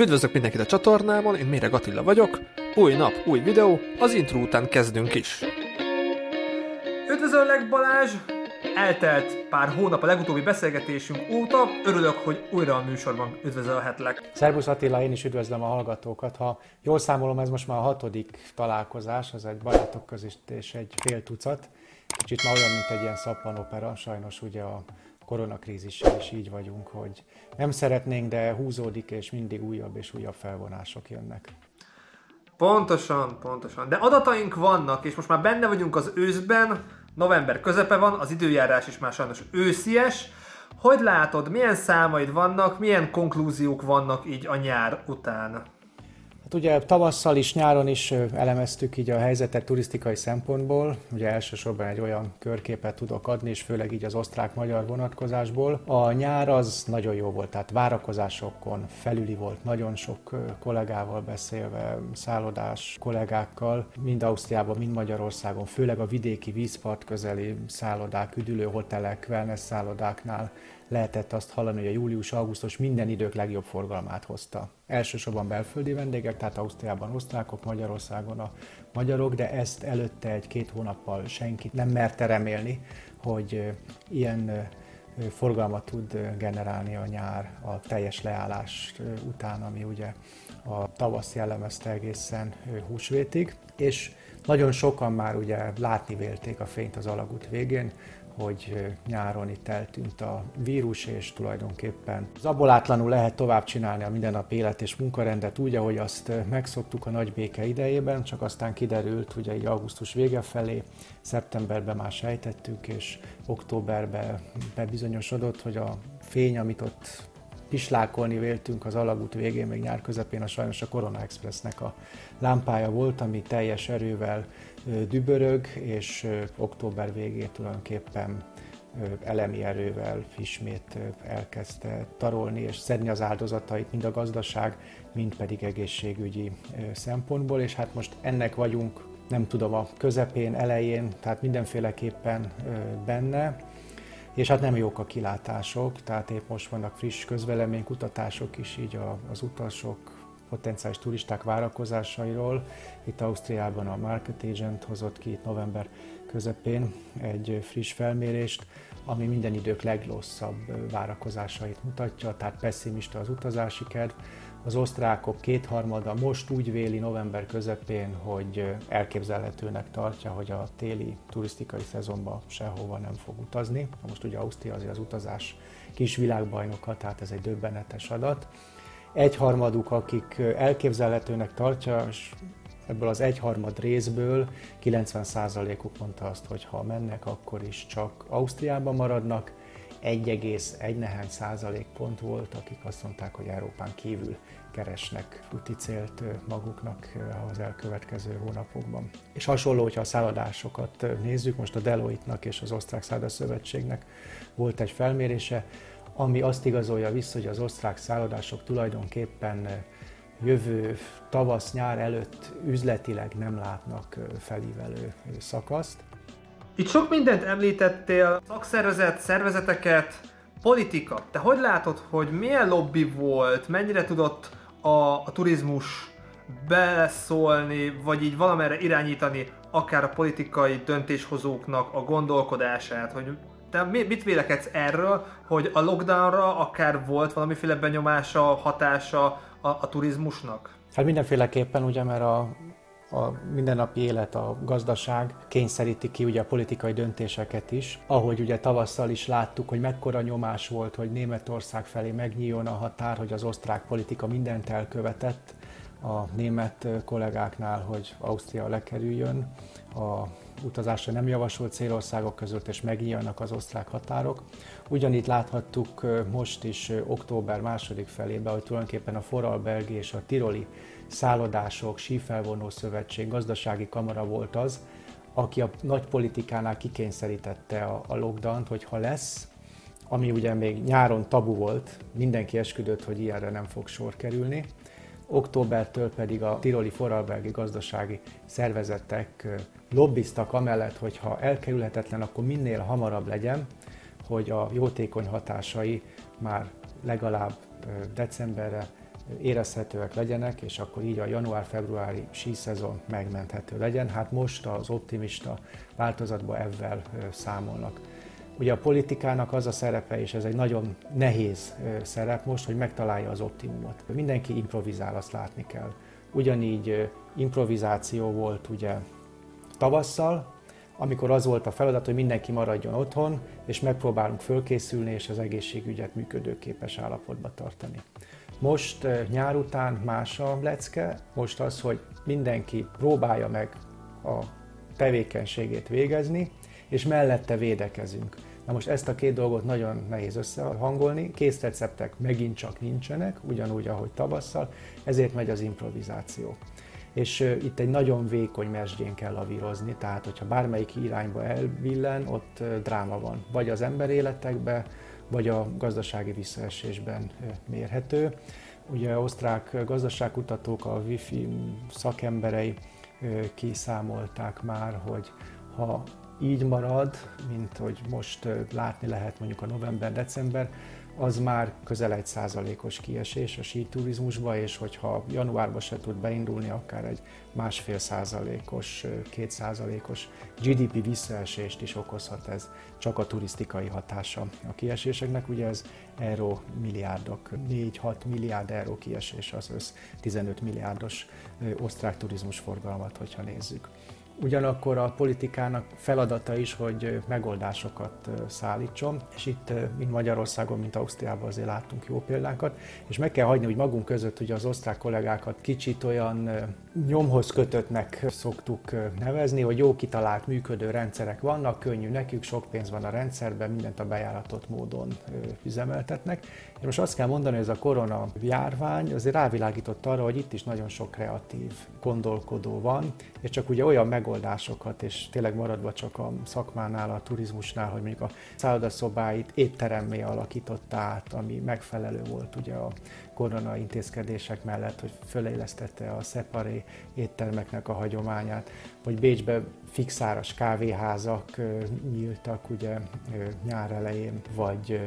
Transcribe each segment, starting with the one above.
Üdvözlök mindenkit a csatornámon, én Méreg Attila vagyok. Új nap, új videó, az intro után kezdünk is. Üdvözöllek Balázs! Eltelt pár hónap a legutóbbi beszélgetésünk óta, örülök, hogy újra a műsorban üdvözölhetlek. Szerbusz Attila, én is üdvözlöm a hallgatókat. Ha jól számolom, ez most már a hatodik találkozás, az egy barátok között és egy fél tucat. Kicsit már olyan, mint egy ilyen szappanopera, sajnos ugye a koronakrízissel is így vagyunk, hogy nem szeretnénk, de húzódik, és mindig újabb és újabb felvonások jönnek. Pontosan, pontosan. De adataink vannak, és most már benne vagyunk az őszben, november közepe van, az időjárás is már sajnos őszies. Hogy látod, milyen számaid vannak, milyen konklúziók vannak így a nyár után? Hát ugye tavasszal is, nyáron is elemeztük így a helyzetet turisztikai szempontból. Ugye elsősorban egy olyan körképet tudok adni, és főleg így az osztrák-magyar vonatkozásból. A nyár az nagyon jó volt, tehát várakozásokon felüli volt, nagyon sok kollégával beszélve, szállodás kollégákkal, mind Ausztriában, mind Magyarországon, főleg a vidéki vízpart közeli szállodák, üdülő hotelek, wellness szállodáknál lehetett azt hallani, hogy a július-augusztus minden idők legjobb forgalmát hozta. Elsősorban belföldi vendégek, tehát Ausztriában osztrákok, Magyarországon a magyarok, de ezt előtte egy-két hónappal senki nem merte remélni, hogy ilyen forgalmat tud generálni a nyár a teljes leállás után, ami ugye a tavasz jellemezte egészen húsvétig, és nagyon sokan már ugye látni vélték a fényt az alagút végén, hogy nyáron itt eltűnt a vírus, és tulajdonképpen zabolátlanul lehet tovább csinálni a mindennapi élet és munkarendet úgy, ahogy azt megszoktuk a nagy béke idejében, csak aztán kiderült, ugye így augusztus vége felé, szeptemberben már sejtettük, és októberben bebizonyosodott, hogy a fény, amit ott pislákolni véltünk az alagút végén, még nyár közepén, a sajnos a Corona Expressnek a lámpája volt, ami teljes erővel dübörög, és október végén tulajdonképpen elemi erővel ismét elkezdte tarolni és szedni az áldozatait, mind a gazdaság, mind pedig egészségügyi szempontból, és hát most ennek vagyunk, nem tudom, a közepén, elején, tehát mindenféleképpen benne, és hát nem jók a kilátások, tehát épp most vannak friss közveleménykutatások is így az utasok, potenciális turisták várakozásairól. Itt Ausztriában a Market Agent hozott ki itt november közepén egy friss felmérést, ami minden idők legrosszabb várakozásait mutatja, tehát pessimista az utazási kedv. Az osztrákok kétharmada most úgy véli november közepén, hogy elképzelhetőnek tartja, hogy a téli turisztikai szezonban sehova nem fog utazni. Most ugye Ausztria azért az utazás kis világbajnoka, tehát ez egy döbbenetes adat egyharmaduk, akik elképzelhetőnek tartja, és ebből az egyharmad részből 90%-uk mondta azt, hogy ha mennek, akkor is csak Ausztriában maradnak. 1,1 nehány százalék pont volt, akik azt mondták, hogy Európán kívül keresnek úti célt maguknak az elkövetkező hónapokban. És hasonló, hogyha a szállodásokat nézzük, most a Deloitte-nak és az Osztrák Szállodásszövetségnek volt egy felmérése, ami azt igazolja vissza, hogy az osztrák szállodások tulajdonképpen jövő tavasz-nyár előtt üzletileg nem látnak felívelő szakaszt. Itt sok mindent említettél, szakszervezet, szervezeteket, politika. Te hogy látod, hogy milyen lobby volt, mennyire tudott a, a turizmus beleszólni, vagy így valamerre irányítani akár a politikai döntéshozóknak a gondolkodását, hogy te mit vélekedsz erről, hogy a lockdownra akár volt valamiféle benyomása, hatása a, a turizmusnak? Hát mindenféleképpen, ugye, mert a, a mindennapi élet, a gazdaság kényszeríti ki ugye a politikai döntéseket is. Ahogy ugye tavasszal is láttuk, hogy mekkora nyomás volt, hogy Németország felé megnyíljon a határ, hogy az osztrák politika mindent elkövetett a német kollégáknál, hogy Ausztria lekerüljön a utazásra nem javasolt célországok között, és megnyílnak az osztrák határok. Ugyanígy láthattuk most is október második felében, hogy tulajdonképpen a Foralbergi és a Tiroli szállodások, sífelvonó szövetség, gazdasági kamara volt az, aki a nagy politikánál kikényszerítette a, a lockdown hogy ha lesz, ami ugye még nyáron tabu volt, mindenki esküdött, hogy ilyenre nem fog sor kerülni. Októbertől pedig a tiroli foralbergi gazdasági szervezetek lobbiztak amellett, hogy ha elkerülhetetlen, akkor minél hamarabb legyen, hogy a jótékony hatásai már legalább decemberre érezhetőek legyenek, és akkor így a január-februári síszezon megmenthető legyen. Hát most az optimista változatban ebben számolnak. Ugye a politikának az a szerepe, és ez egy nagyon nehéz szerep most, hogy megtalálja az optimumot. Mindenki improvizál, azt látni kell. Ugyanígy improvizáció volt ugye tavasszal, amikor az volt a feladat, hogy mindenki maradjon otthon, és megpróbálunk fölkészülni, és az egészségügyet működőképes állapotba tartani. Most nyár után más a lecke, most az, hogy mindenki próbálja meg a tevékenységét végezni, és mellette védekezünk. Na most ezt a két dolgot nagyon nehéz összehangolni, készreceptek megint csak nincsenek, ugyanúgy, ahogy tavasszal, ezért megy az improvizáció. És itt egy nagyon vékony mesdjén kell lavírozni, tehát hogyha bármelyik irányba elvillen, ott dráma van. Vagy az emberéletekben, vagy a gazdasági visszaesésben mérhető. Ugye osztrák gazdaságkutatók, a Wi-Fi szakemberei kiszámolták már, hogy ha így marad, mint hogy most látni lehet mondjuk a november-december, az már közel egy százalékos kiesés a síturizmusba, és hogyha januárban se tud beindulni, akár egy másfél százalékos, két százalékos GDP visszaesést is okozhat ez, csak a turisztikai hatása a kieséseknek. Ugye ez euró milliárdok, 4-6 milliárd euró kiesés az össz 15 milliárdos osztrák turizmus forgalmat, hogyha nézzük. Ugyanakkor a politikának feladata is, hogy megoldásokat szállítson, és itt, mint Magyarországon, mint Ausztriában azért láttunk jó példákat, és meg kell hagyni, hogy magunk között hogy az osztrák kollégákat kicsit olyan nyomhoz kötöttnek szoktuk nevezni, hogy jó kitalált működő rendszerek vannak, könnyű nekük, sok pénz van a rendszerben, mindent a bejáratott módon üzemeltetnek. És most azt kell mondani, hogy ez a korona járvány azért rávilágított arra, hogy itt is nagyon sok kreatív gondolkodó van, és csak ugye olyan megoldásokat, és tényleg maradva csak a szakmánál, a turizmusnál, hogy mondjuk a szállodaszobáit étteremmé alakította át, ami megfelelő volt ugye a korona intézkedések mellett, hogy fölélesztette a szeparé éttermeknek a hagyományát, vagy Bécsbe fixáras kávéházak nyíltak ugye nyár elején, vagy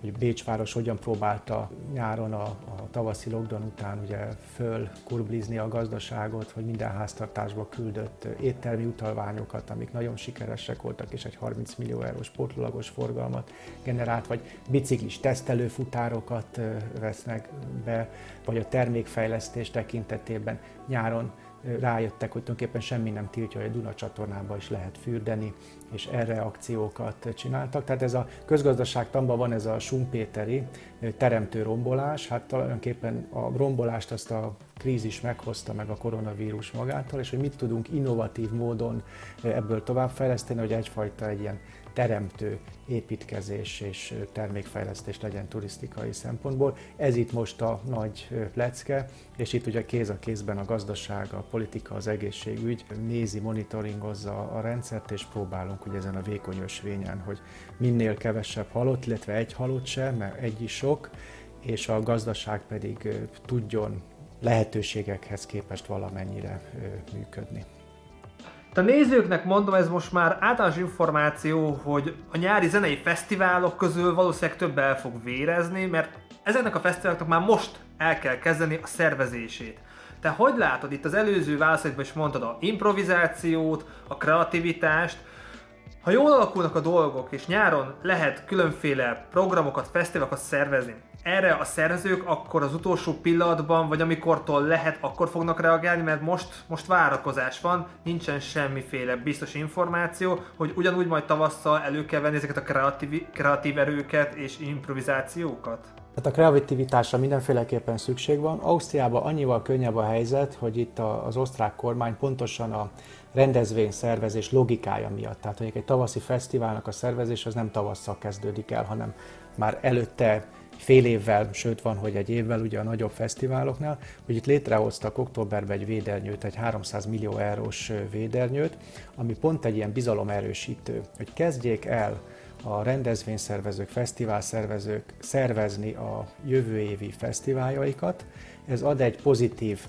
hogy Bécsváros hogyan próbálta nyáron a, a tavaszi lockdown után ugye föl kurblizni a gazdaságot, hogy minden háztartásba küldött éttermi utalványokat, amik nagyon sikeresek voltak, és egy 30 millió eurós pótlólagos forgalmat generált, vagy biciklis tesztelőfutárokat vesznek be, vagy a termékfejlesztés tekintetében nyáron rájöttek, hogy tulajdonképpen semmi nem tiltja, hogy a Duna csatornába is lehet fürdeni, és erre akciókat csináltak. Tehát ez a közgazdaságtanban van ez a Sumpéteri teremtő rombolás, hát tulajdonképpen a rombolást azt a krízis meghozta meg a koronavírus magától, és hogy mit tudunk innovatív módon ebből továbbfejleszteni, hogy egyfajta egy ilyen teremtő építkezés és termékfejlesztés legyen turisztikai szempontból. Ez itt most a nagy lecke, és itt ugye kéz a kézben a gazdaság, a politika, az egészségügy nézi, monitoringozza a rendszert, és próbálunk ugye ezen a vékony ösvényen, hogy minél kevesebb halott, illetve egy halott sem, mert egy is sok, és a gazdaság pedig tudjon lehetőségekhez képest valamennyire működni. A nézőknek mondom, ez most már általános információ, hogy a nyári zenei fesztiválok közül valószínűleg több el fog vérezni, mert ezeknek a fesztiváloknak már most el kell kezdeni a szervezését. Te hogy látod itt az előző válaszaidban is mondtad a improvizációt, a kreativitást, ha jól alakulnak a dolgok, és nyáron lehet különféle programokat, fesztiválokat szervezni, erre a szerzők akkor az utolsó pillanatban, vagy amikortól lehet, akkor fognak reagálni, mert most, most várakozás van, nincsen semmiféle biztos információ, hogy ugyanúgy majd tavasszal elő kell venni ezeket a kreatív, kreatív erőket és improvizációkat? Tehát a kreativitásra mindenféleképpen szükség van. Ausztriában annyival könnyebb a helyzet, hogy itt az osztrák kormány pontosan a rendezvény szervezés logikája miatt. Tehát mondjuk egy tavaszi fesztiválnak a szervezés az nem tavasszal kezdődik el, hanem már előtte fél évvel, sőt van, hogy egy évvel ugye a nagyobb fesztiváloknál, hogy itt létrehoztak októberben egy védernyőt, egy 300 millió eurós védernyőt, ami pont egy ilyen bizalomerősítő, hogy kezdjék el a rendezvényszervezők, fesztiválszervezők szervezni a jövő évi fesztiváljaikat, ez ad egy pozitív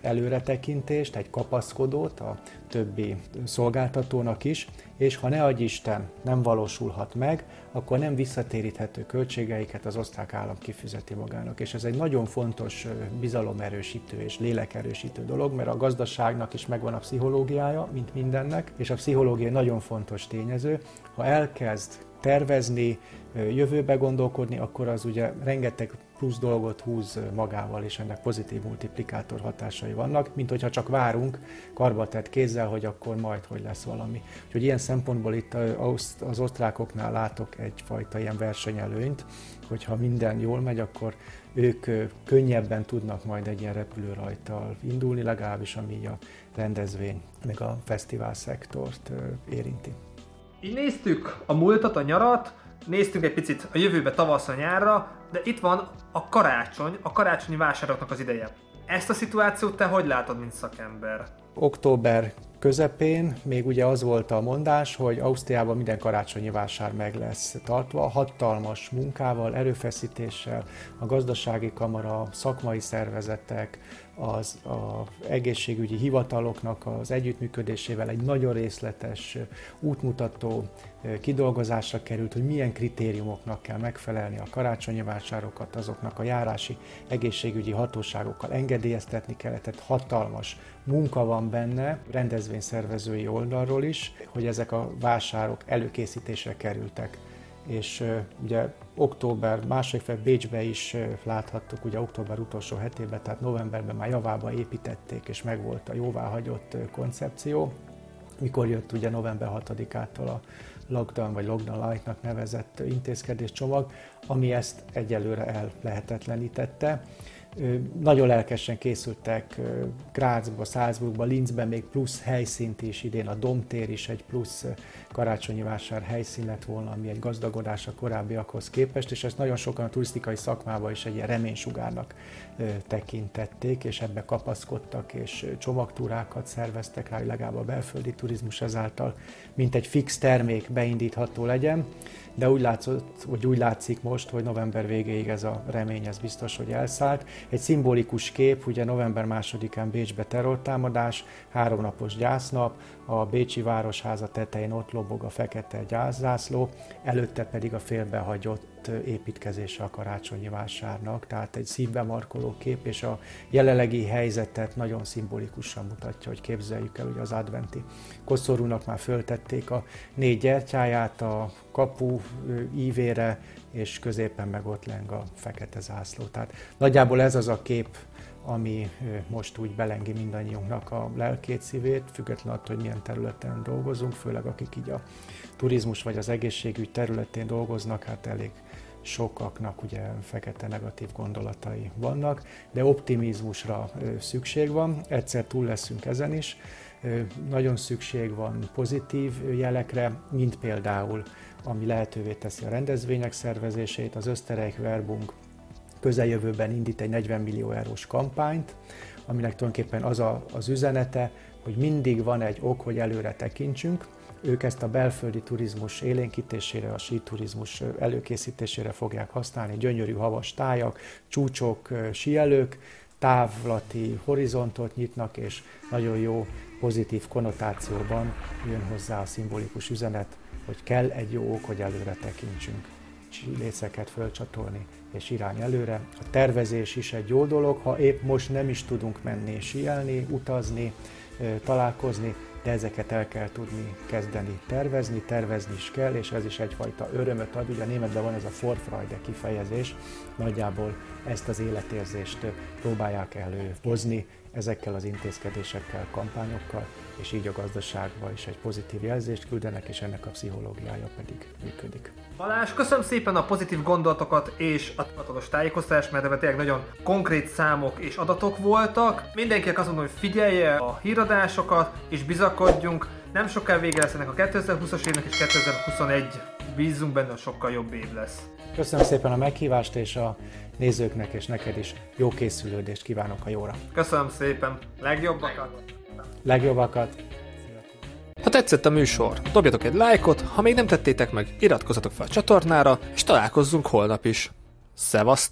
előretekintést, egy kapaszkodót a többi szolgáltatónak is, és ha ne adj Isten nem valósulhat meg, akkor nem visszatéríthető költségeiket az osztrák állam kifizeti magának. És ez egy nagyon fontos bizalomerősítő és lélekerősítő dolog, mert a gazdaságnak is megvan a pszichológiája, mint mindennek, és a pszichológia nagyon fontos tényező. Ha elkezd tervezni, jövőbe gondolkodni, akkor az ugye rengeteg plusz dolgot húz magával, és ennek pozitív multiplikátor hatásai vannak, mint hogyha csak várunk karbatett kézzel, hogy akkor majd hogy lesz valami. Úgyhogy ilyen szempontból itt az osztrákoknál látok egyfajta ilyen versenyelőnyt, hogyha minden jól megy, akkor ők könnyebben tudnak majd egy ilyen repülőrajtal indulni, legalábbis ami a rendezvény, meg a fesztivál szektort érinti. Így néztük a múltat, a nyarat, néztünk egy picit a jövőbe tavaszra, nyárra, de itt van a karácsony, a karácsonyi vásároknak az ideje. Ezt a szituációt te hogy látod, mint szakember? Október közepén még ugye az volt a mondás, hogy Ausztriában minden karácsonyi vásár meg lesz tartva, hatalmas munkával, erőfeszítéssel, a gazdasági kamara, szakmai szervezetek, az a egészségügyi hivataloknak az együttműködésével egy nagyon részletes útmutató kidolgozásra került, hogy milyen kritériumoknak kell megfelelni a karácsonyi vásárokat, azoknak a járási egészségügyi hatóságokkal engedélyeztetni kellett, tehát hatalmas munka van benne, rendezvényszervezői oldalról is, hogy ezek a vásárok előkészítésre kerültek és ugye október második fel Bécsbe is láthattuk, ugye október utolsó hetében, tehát novemberben már javába építették, és megvolt a jóváhagyott koncepció, mikor jött ugye november 6-ától a lockdown vagy lockdown light-nak nevezett intézkedéscsomag, ami ezt egyelőre el lehetetlenítette. Nagyon lelkesen készültek Grazba, Salzburgba, Linzben még plusz helyszínt is, idén a Domtér is egy plusz karácsonyi vásár helyszín lett volna, ami egy gazdagodás a korábbiakhoz képest, és ezt nagyon sokan a turisztikai szakmában is egy ilyen reménysugárnak tekintették, és ebbe kapaszkodtak, és csomagtúrákat szerveztek rá, hogy legalább a belföldi turizmus ezáltal, mint egy fix termék beindítható legyen de úgy látszott, vagy úgy látszik most, hogy november végéig ez a remény, ez biztos, hogy elszállt. Egy szimbolikus kép, ugye november másodikán Bécsbe terrortámadás, háromnapos gyásznap, a Bécsi Városháza tetején ott lobog a fekete gyászzászló, előtte pedig a félbehagyott építkezése a karácsonyi vásárnak, tehát egy szívbe markoló kép, és a jelenlegi helyzetet nagyon szimbolikusan mutatja, hogy képzeljük el, hogy az adventi koszorúnak már föltették a négy gyertyáját a kapu ívére, és középen meg ott leng a fekete zászló. Tehát nagyjából ez az a kép, ami most úgy belengi mindannyiunknak a lelkét, szívét, függetlenül attól, hogy milyen területen dolgozunk, főleg akik így a turizmus vagy az egészségügy területén dolgoznak, hát elég sokaknak ugye fekete negatív gondolatai vannak, de optimizmusra szükség van, egyszer túl leszünk ezen is, nagyon szükség van pozitív jelekre, mint például, ami lehetővé teszi a rendezvények szervezését, az Österreich Werbung közeljövőben indít egy 40 millió eurós kampányt, aminek tulajdonképpen az a, az üzenete, hogy mindig van egy ok, hogy előre tekintsünk. Ők ezt a belföldi turizmus élénkítésére, a síturizmus előkészítésére fogják használni. Gyönyörű havas tájak, csúcsok, síelők, távlati horizontot nyitnak, és nagyon jó pozitív konnotációban jön hozzá a szimbolikus üzenet, hogy kell egy jó ok, hogy előre tekintsünk, léceket fölcsatolni, és irány előre. A tervezés is egy jó dolog, ha épp most nem is tudunk menni, síelni, utazni, találkozni, de ezeket el kell tudni kezdeni tervezni, tervezni is kell, és ez is egyfajta örömöt ad. Ugye a németben van ez a Vorfreude kifejezés, nagyjából ezt az életérzést próbálják előhozni ezekkel az intézkedésekkel, kampányokkal, és így a gazdaságba is egy pozitív jelzést küldenek, és ennek a pszichológiája pedig működik. Balázs, köszönöm szépen a pozitív gondolatokat és a tudatolos tájékoztatást, mert ebben tényleg nagyon konkrét számok és adatok voltak. Mindenkinek azt mondom, hogy figyelje a híradásokat, és bizakodjunk. Nem sokkal vége lesz ennek a 2020-as évnek, és 2021 bízunk benne, sokkal jobb év lesz. Köszönöm szépen a meghívást, és a nézőknek és neked is jó készülődést kívánok a jóra. Köszönöm szépen, legjobbakat! Legjobbakat! Ha tetszett a műsor, dobjatok egy lájkot, ha még nem tettétek meg, iratkozzatok fel a csatornára, és találkozzunk holnap is. Szevasztok!